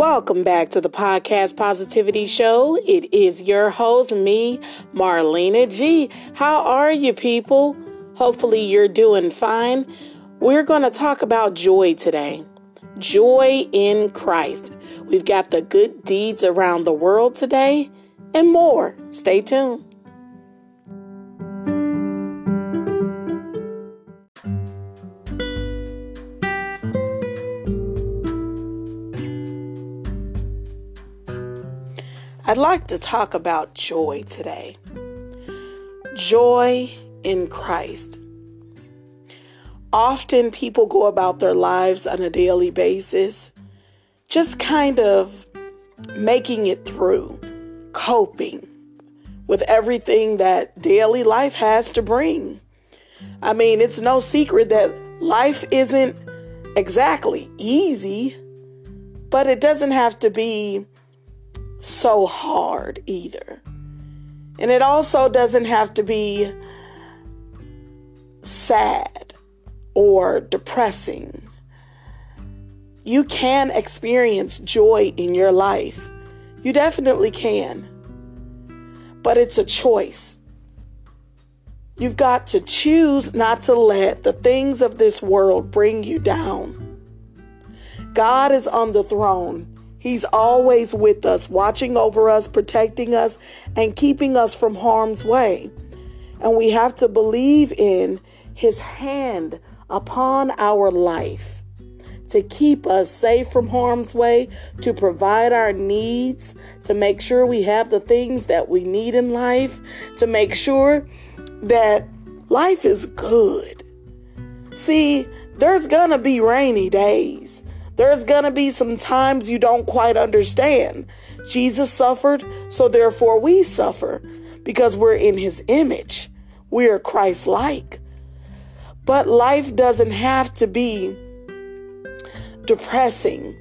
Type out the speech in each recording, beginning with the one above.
Welcome back to the Podcast Positivity Show. It is your host, me, Marlena G. How are you, people? Hopefully, you're doing fine. We're going to talk about joy today. Joy in Christ. We've got the good deeds around the world today and more. Stay tuned. I'd like to talk about joy today. Joy in Christ. Often people go about their lives on a daily basis, just kind of making it through, coping with everything that daily life has to bring. I mean, it's no secret that life isn't exactly easy, but it doesn't have to be so hard either. And it also doesn't have to be sad or depressing. You can experience joy in your life. You definitely can. But it's a choice. You've got to choose not to let the things of this world bring you down. God is on the throne He's always with us, watching over us, protecting us, and keeping us from harm's way. And we have to believe in His hand upon our life to keep us safe from harm's way, to provide our needs, to make sure we have the things that we need in life, to make sure that life is good. See, there's gonna be rainy days. There's going to be some times you don't quite understand. Jesus suffered, so therefore we suffer because we're in his image. We are Christ like. But life doesn't have to be depressing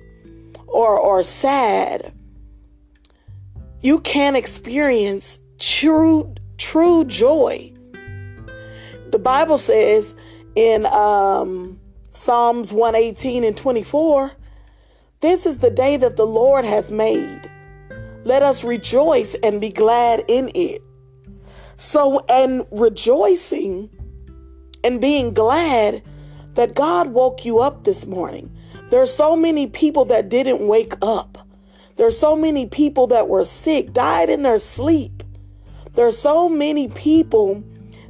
or, or sad. You can experience true, true joy. The Bible says in um, Psalms 118 and 24 This is the day that the Lord has made. Let us rejoice and be glad in it. So, and rejoicing and being glad that God woke you up this morning. There are so many people that didn't wake up. There are so many people that were sick, died in their sleep. There are so many people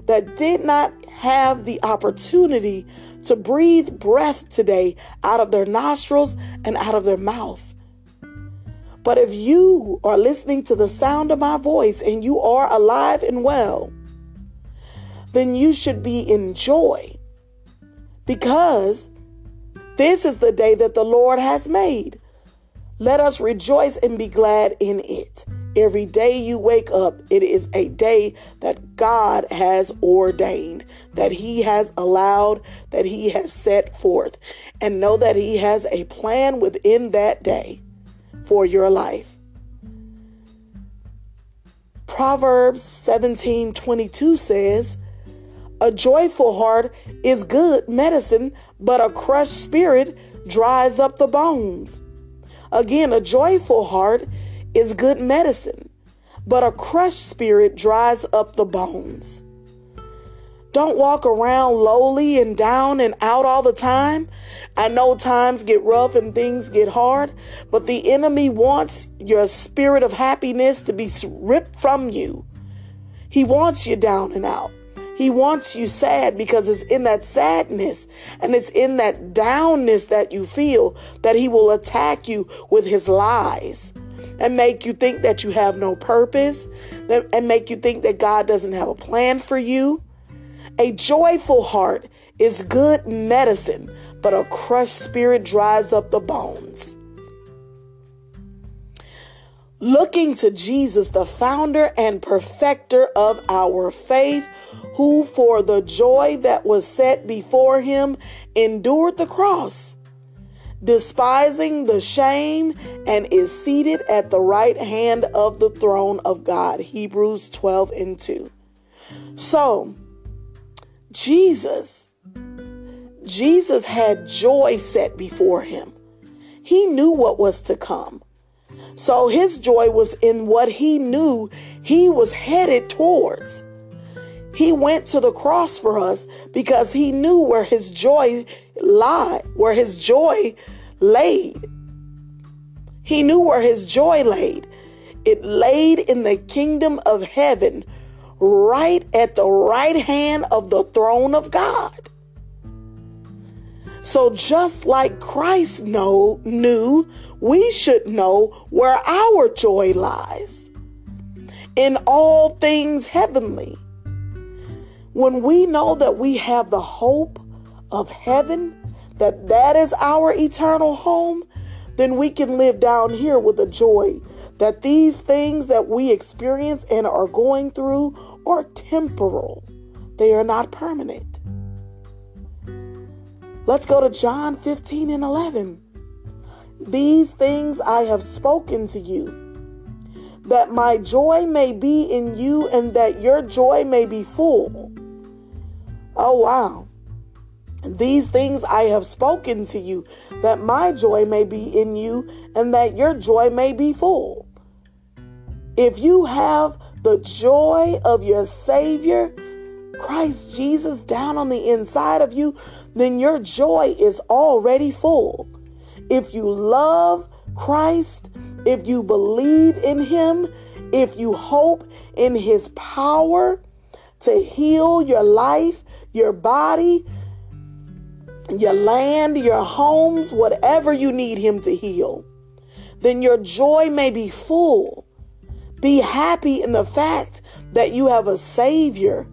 that did not have the opportunity to breathe breath today out of their nostrils and out of their mouth. But if you are listening to the sound of my voice and you are alive and well, then you should be in joy because this is the day that the Lord has made. Let us rejoice and be glad in it. Every day you wake up, it is a day that God has ordained, that He has allowed, that He has set forth. And know that He has a plan within that day for your life. Proverbs 17 22 says, A joyful heart is good medicine, but a crushed spirit dries up the bones. Again, a joyful heart is good medicine, but a crushed spirit dries up the bones. Don't walk around lowly and down and out all the time. I know times get rough and things get hard, but the enemy wants your spirit of happiness to be ripped from you. He wants you down and out. He wants you sad because it's in that sadness and it's in that downness that you feel that he will attack you with his lies and make you think that you have no purpose and make you think that God doesn't have a plan for you. A joyful heart is good medicine, but a crushed spirit dries up the bones. Looking to Jesus, the founder and perfecter of our faith, who for the joy that was set before him endured the cross despising the shame, and is seated at the right hand of the throne of God. Hebrews 12 and 2. So, Jesus, Jesus had joy set before him. He knew what was to come. So his joy was in what he knew he was headed towards. He went to the cross for us because he knew where his joy lied, where his joy laid. He knew where his joy laid. It laid in the kingdom of heaven, right at the right hand of the throne of God. So just like Christ know, knew, we should know where our joy lies. In all things heavenly. When we know that we have the hope of heaven, that that is our eternal home, then we can live down here with a joy that these things that we experience and are going through are temporal. They are not permanent. Let's go to John 15 and 11. These things I have spoken to you, that my joy may be in you and that your joy may be full. Oh, wow. These things I have spoken to you, that my joy may be in you and that your joy may be full. If you have the joy of your Savior, Christ Jesus, down on the inside of you, then your joy is already full. If you love Christ, if you believe in Him, if you hope in His power to heal your life, your body, your land, your homes, whatever you need Him to heal, then your joy may be full. Be happy in the fact that you have a Savior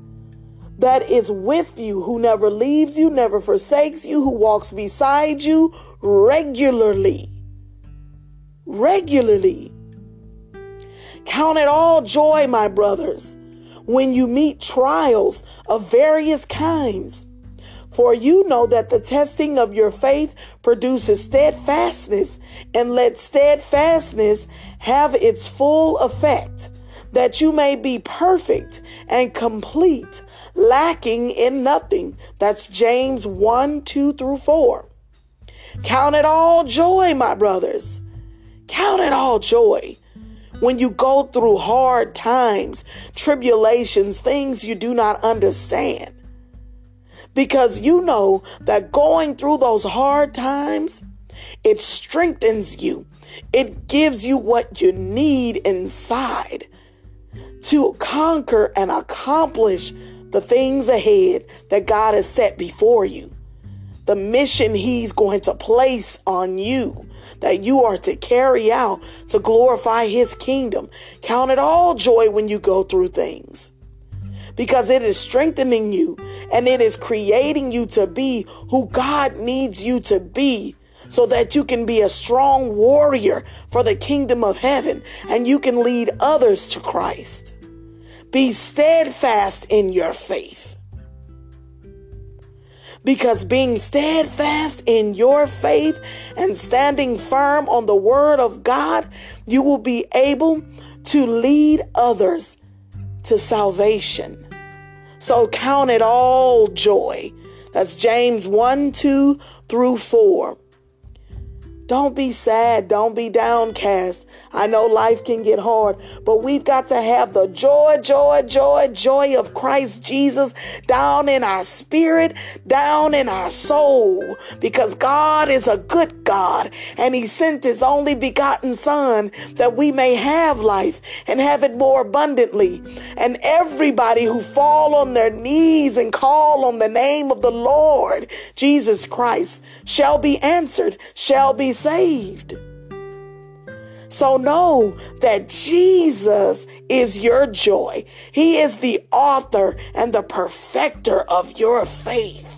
that is with you, who never leaves you, never forsakes you, who walks beside you regularly. Regularly. Count it all joy, my brothers, when you meet trials of various kinds for you know that the testing of your faith produces steadfastness, and let steadfastness have its full effect, that you may be perfect and complete, lacking in nothing. That's James 1 2 through 4. Count it all joy, my brothers. Count it all joy when you go through hard times, tribulations, things you do not understand because you know that going through those hard times, it strengthens you. It gives you what you need inside to conquer and accomplish the things ahead that God has set before you. The mission He's going to place on you that you are to carry out to glorify His kingdom. Count it all joy when you go through things because it is strengthening you and it is creating you to be who God needs you to be so that you can be a strong warrior for the kingdom of heaven and you can lead others to Christ. Be steadfast in your faith. Because being steadfast in your faith and standing firm on the word of God, you will be able to lead others to salvation. So count it all joy. That's James 1 2 through 4. Don't be sad. Don't be downcast. I know life can get hard, but we've got to have the joy, joy, joy, joy of Christ Jesus down in our spirit, down in our soul, because God is a good God and He sent His only begotten Son that we may have life and have it more abundantly. And everybody who fall on their knees and call on the name of the Lord Jesus Christ shall be answered, shall be saved. So know that Jesus is your joy. He is the author and the perfecter of your faith.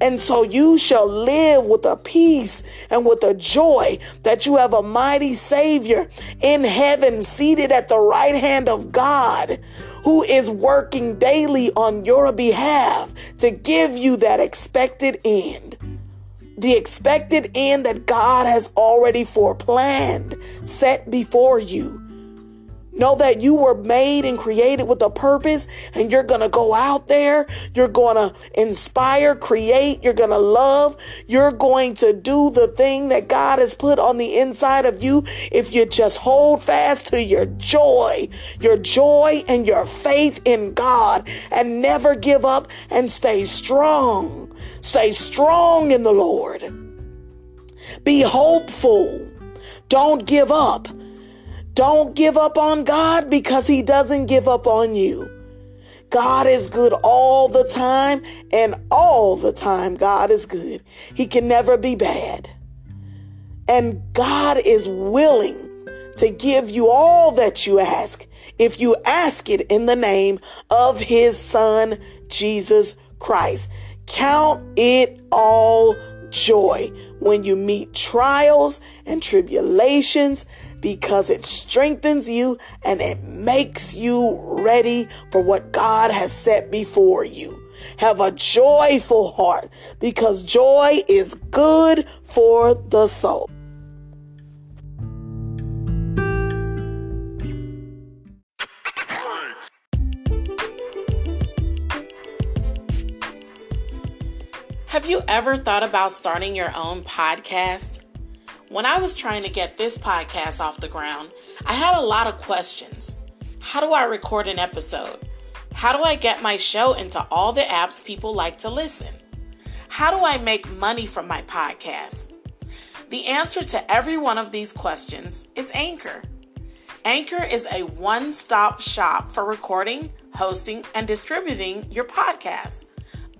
And so you shall live with a peace and with a joy that you have a mighty Savior in heaven seated at the right hand of God who is working daily on your behalf to give you that expected end the expected end that God has already foreplanned, set before you. Know that you were made and created with a purpose and you're going to go out there. You're going to inspire, create. You're going to love. You're going to do the thing that God has put on the inside of you if you just hold fast to your joy, your joy and your faith in God and never give up and stay strong. Stay strong in the Lord. Be hopeful. Don't give up. Don't give up on God because He doesn't give up on you. God is good all the time, and all the time, God is good. He can never be bad. And God is willing to give you all that you ask if you ask it in the name of His Son, Jesus Christ. Count it all joy when you meet trials and tribulations because it strengthens you and it makes you ready for what God has set before you. Have a joyful heart because joy is good for the soul. Have you ever thought about starting your own podcast? When I was trying to get this podcast off the ground, I had a lot of questions. How do I record an episode? How do I get my show into all the apps people like to listen? How do I make money from my podcast? The answer to every one of these questions is Anchor. Anchor is a one stop shop for recording, hosting, and distributing your podcast.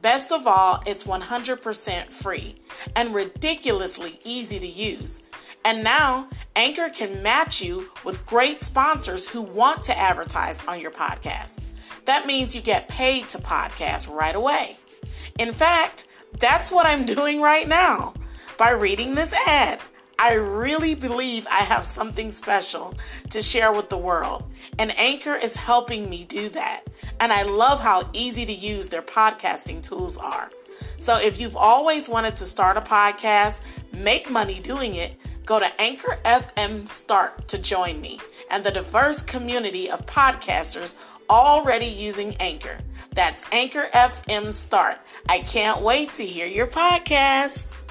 Best of all, it's 100% free and ridiculously easy to use. And now, Anchor can match you with great sponsors who want to advertise on your podcast. That means you get paid to podcast right away. In fact, that's what I'm doing right now by reading this ad. I really believe I have something special to share with the world, and Anchor is helping me do that. And I love how easy to use their podcasting tools are. So if you've always wanted to start a podcast, make money doing it, go to Anchor FM Start to join me and the diverse community of podcasters already using Anchor. That's Anchor FM Start. I can't wait to hear your podcast.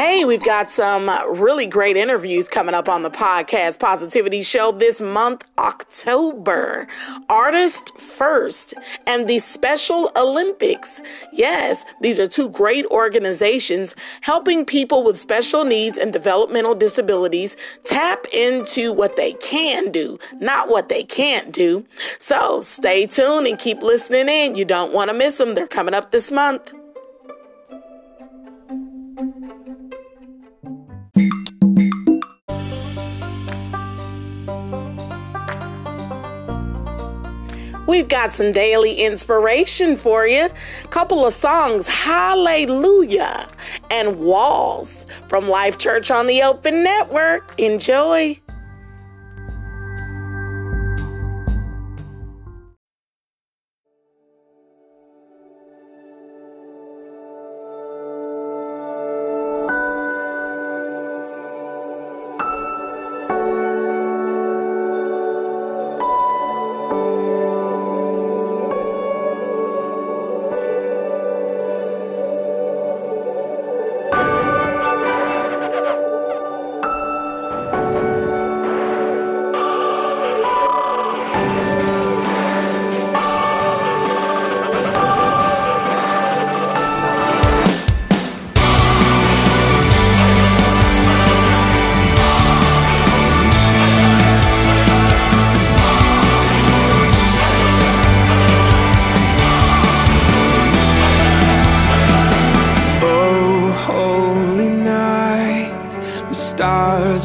Hey, we've got some uh, really great interviews coming up on the podcast Positivity Show this month, October. Artist First and the Special Olympics. Yes, these are two great organizations helping people with special needs and developmental disabilities tap into what they can do, not what they can't do. So stay tuned and keep listening in. You don't want to miss them. They're coming up this month. We've got some daily inspiration for you. Couple of songs, Hallelujah and Walls from Life Church on the Open Network. Enjoy.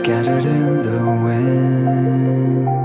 Scattered in the wind,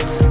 Yeah.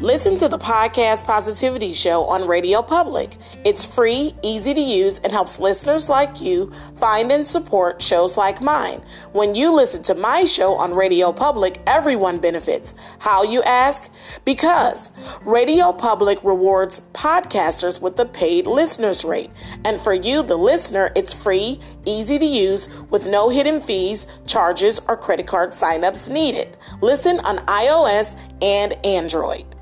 Listen to the Podcast Positivity Show on Radio Public. It's free, easy to use, and helps listeners like you find and support shows like mine. When you listen to my show on Radio Public, everyone benefits. How you ask? Because Radio Public rewards podcasters with the paid listeners rate. And for you, the listener, it's free, easy to use, with no hidden fees, charges, or credit card signups needed. Listen on iOS and Android.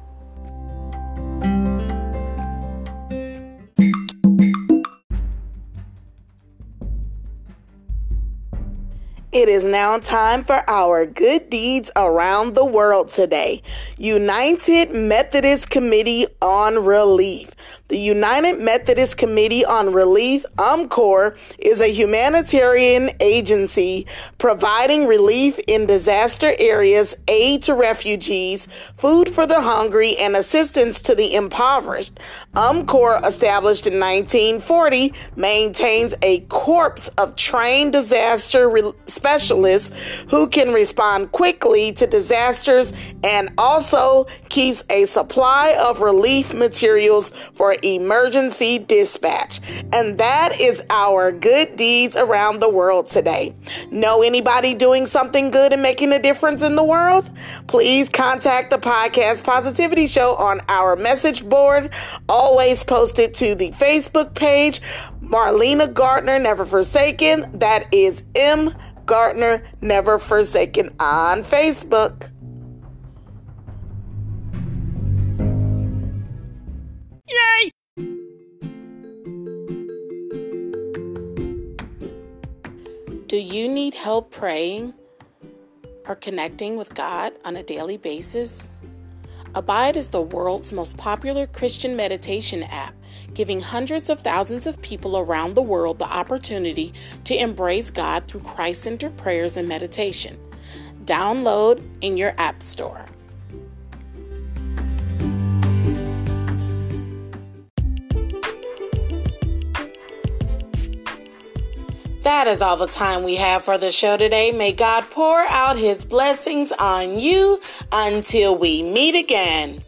It is now time for our good deeds around the world today. United Methodist Committee on Relief. The United Methodist Committee on Relief, UMCOR, is a humanitarian agency providing relief in disaster areas, aid to refugees, food for the hungry, and assistance to the impoverished. UMCOR, established in 1940, maintains a corps of trained disaster re- specialists who can respond quickly to disasters and also keeps a supply of relief materials for emergency dispatch. And that is our good deeds around the world today. Know anybody doing something good and making a difference in the world? Please contact the Podcast Positivity Show on our message board, always posted to the Facebook page, Marlena Gardner Never Forsaken. That is M. Gardner Never Forsaken on Facebook. Help praying or connecting with God on a daily basis? Abide is the world's most popular Christian meditation app, giving hundreds of thousands of people around the world the opportunity to embrace God through Christ centered prayers and meditation. Download in your App Store. That is all the time we have for the show today. May God pour out his blessings on you until we meet again.